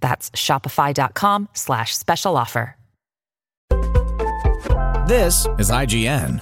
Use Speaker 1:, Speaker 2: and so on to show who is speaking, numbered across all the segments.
Speaker 1: That's shopify.com slash special offer.
Speaker 2: This is IGN.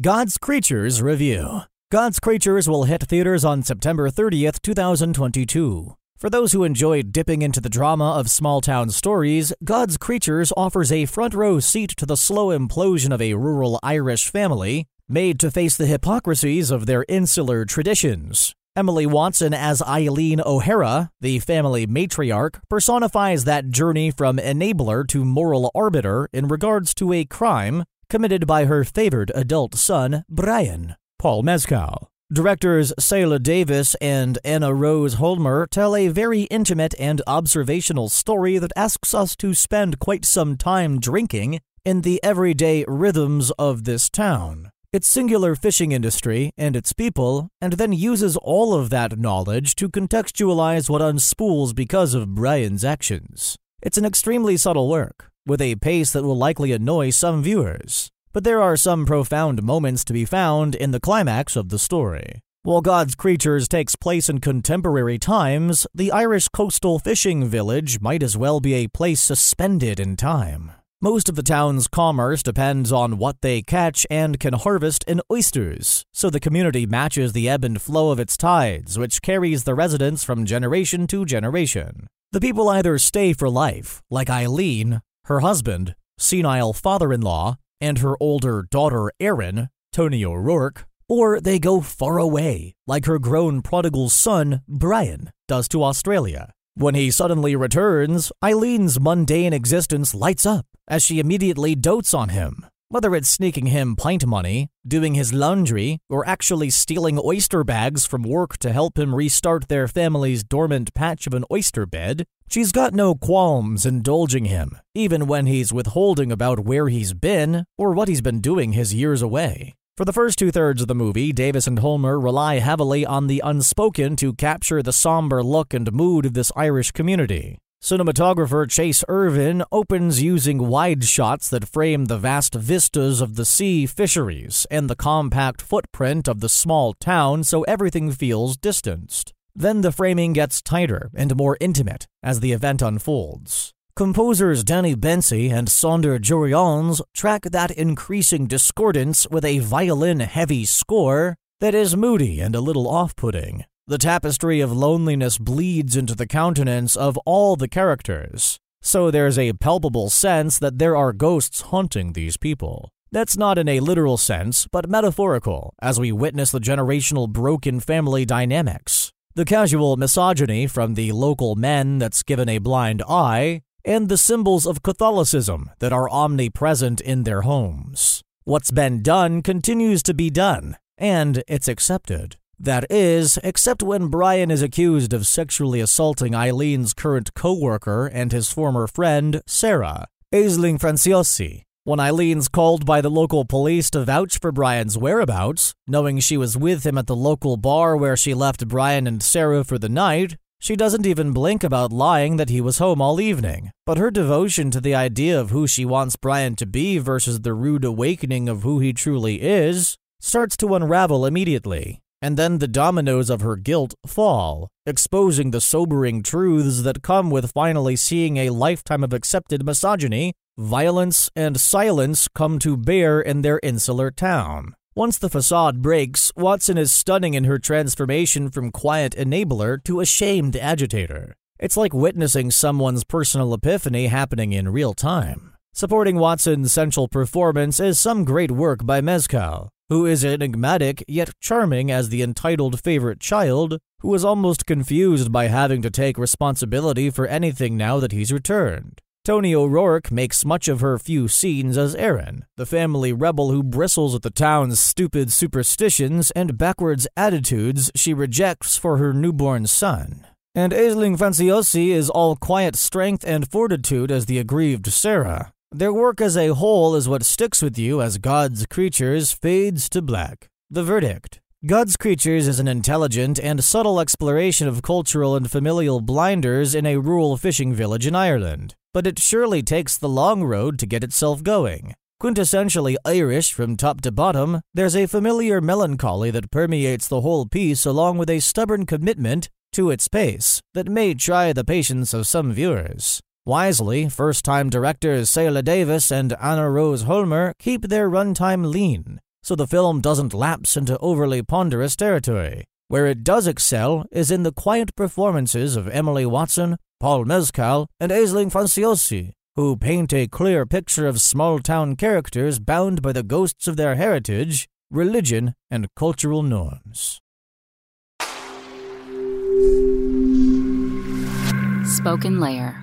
Speaker 2: God's Creatures Review. God's Creatures will hit theaters on September 30th, 2022. For those who enjoy dipping into the drama of small town stories, God's Creatures offers a front row seat to the slow implosion of a rural Irish family, made to face the hypocrisies of their insular traditions. Emily Watson as Aileen O'Hara, the family matriarch, personifies that journey from enabler to moral arbiter in regards to a crime committed by her favored adult son, Brian. Paul Mescal. Directors Saela Davis and Anna Rose Holmer tell a very intimate and observational story that asks us to spend quite some time drinking in the everyday rhythms of this town its singular fishing industry, and its people, and then uses all of that knowledge to contextualize what unspools because of Brian's actions. It's an extremely subtle work, with a pace that will likely annoy some viewers, but there are some profound moments to be found in the climax of the story. While God's Creatures takes place in contemporary times, the Irish coastal fishing village might as well be a place suspended in time. Most of the town's commerce depends on what they catch and can harvest in oysters, so the community matches the ebb and flow of its tides, which carries the residents from generation to generation. The people either stay for life, like Aileen, her husband, senile father in law, and her older daughter Erin, Toni O'Rourke, or they go far away, like her grown prodigal son, Brian, does to Australia. When he suddenly returns, Aileen's mundane existence lights up as she immediately dotes on him. Whether it's sneaking him pint money, doing his laundry, or actually stealing oyster bags from work to help him restart their family's dormant patch of an oyster bed, she's got no qualms indulging him, even when he's withholding about where he's been or what he's been doing his years away. For the first two thirds of the movie, Davis and Holmer rely heavily on the unspoken to capture the somber look and mood of this Irish community. Cinematographer Chayse Irvin opens using wide shots that frame the vast vistas of the sea fisheries and the compact footprint of the small town so everything feels distanced. Then the framing gets tighter and more intimate as the event unfolds. Composers Danny Bensi and Saunder Jurriaans track that increasing discordance with a violin heavy score that is moody and a little off putting. The tapestry of loneliness bleeds into the countenance of all the characters, so there's a palpable sense that there are ghosts haunting these people. That's not in a literal sense, but metaphorical, as we witness the generational broken family dynamics. The casual misogyny from the local men that's given a blind eye, and the symbols of Catholicism that are omnipresent in their homes. What's been done continues to be done, and it's accepted. That is, except when Brian is accused of sexually assaulting Aileen's current co-worker and his former friend, Sarah, Aisling Franciosi. When Aileen's called by the local police to vouch for Brian's whereabouts, knowing she was with him at the local bar where she left Brian and Sarah for the night, she doesn't even blink about lying that he was home all evening. But her devotion to the idea of who she wants Brian to be versus the rude awakening of who he truly is starts to unravel immediately and then the dominoes of her guilt fall, exposing the sobering truths that come with finally seeing a lifetime of accepted misogyny, violence, and silence come to bear in their insular town. Once the facade breaks, Watson is stunning in her transformation from quiet enabler to ashamed agitator. It's like witnessing someone's personal epiphany happening in real time. Supporting Watson's central performance is some great work by Mescal, who is enigmatic yet charming as the entitled favorite child, who is almost confused by having to take responsibility for anything now that he's returned. Toni O'Rourke makes much of her few scenes as Erin, the family rebel who bristles at the town's stupid superstitions and backwards attitudes she rejects for her newborn son. and Aisling Franciosi is all quiet strength and fortitude as the aggrieved Sarah. Their work as a whole is what sticks with you as God's Creatures fades to black. The verdict God's Creatures is an intelligent and subtle exploration of cultural and familial blinders in a rural fishing village in Ireland, but it surely takes the long road to get itself going. Quintessentially Irish from top to bottom, there's a familiar melancholy that permeates the whole piece along with a stubborn commitment to its pace that may try the patience of some viewers. Wisely, first time directors Saela Davis and Anna Rose Holmer keep their runtime lean, so the film doesn't lapse into overly ponderous territory. Where it does excel is in the quiet performances of Emily Watson, Paul Mescal, and Aisling Franciosi, who paint a clear picture of small town characters bound by the ghosts of their heritage, religion, and cultural norms.
Speaker 3: Spoken Layer.